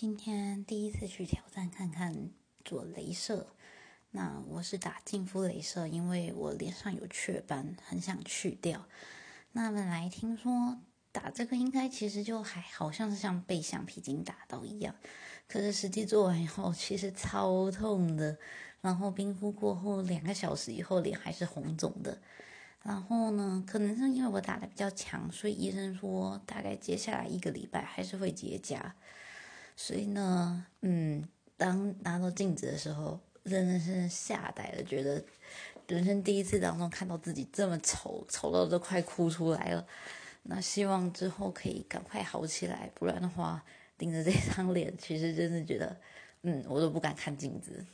今天第一次去挑战看看做镭射，那我是打净肤镭射，因为我脸上有雀斑，很想去掉。那本来听说打这个应该其实就还好像是像被橡皮筋打到一样，可是实际做完以后其实超痛的。然后冰敷过后两个小时以后脸还是红肿的。然后呢，可能是因为我打的比较强，所以医生说大概接下来一个礼拜还是会结痂。所以呢，嗯，当拿到镜子的时候，真的是吓呆了，觉得人生第一次当中看到自己这么丑，丑到都快哭出来了。那希望之后可以赶快好起来，不然的话，盯着这张脸，其实真的觉得，嗯，我都不敢看镜子。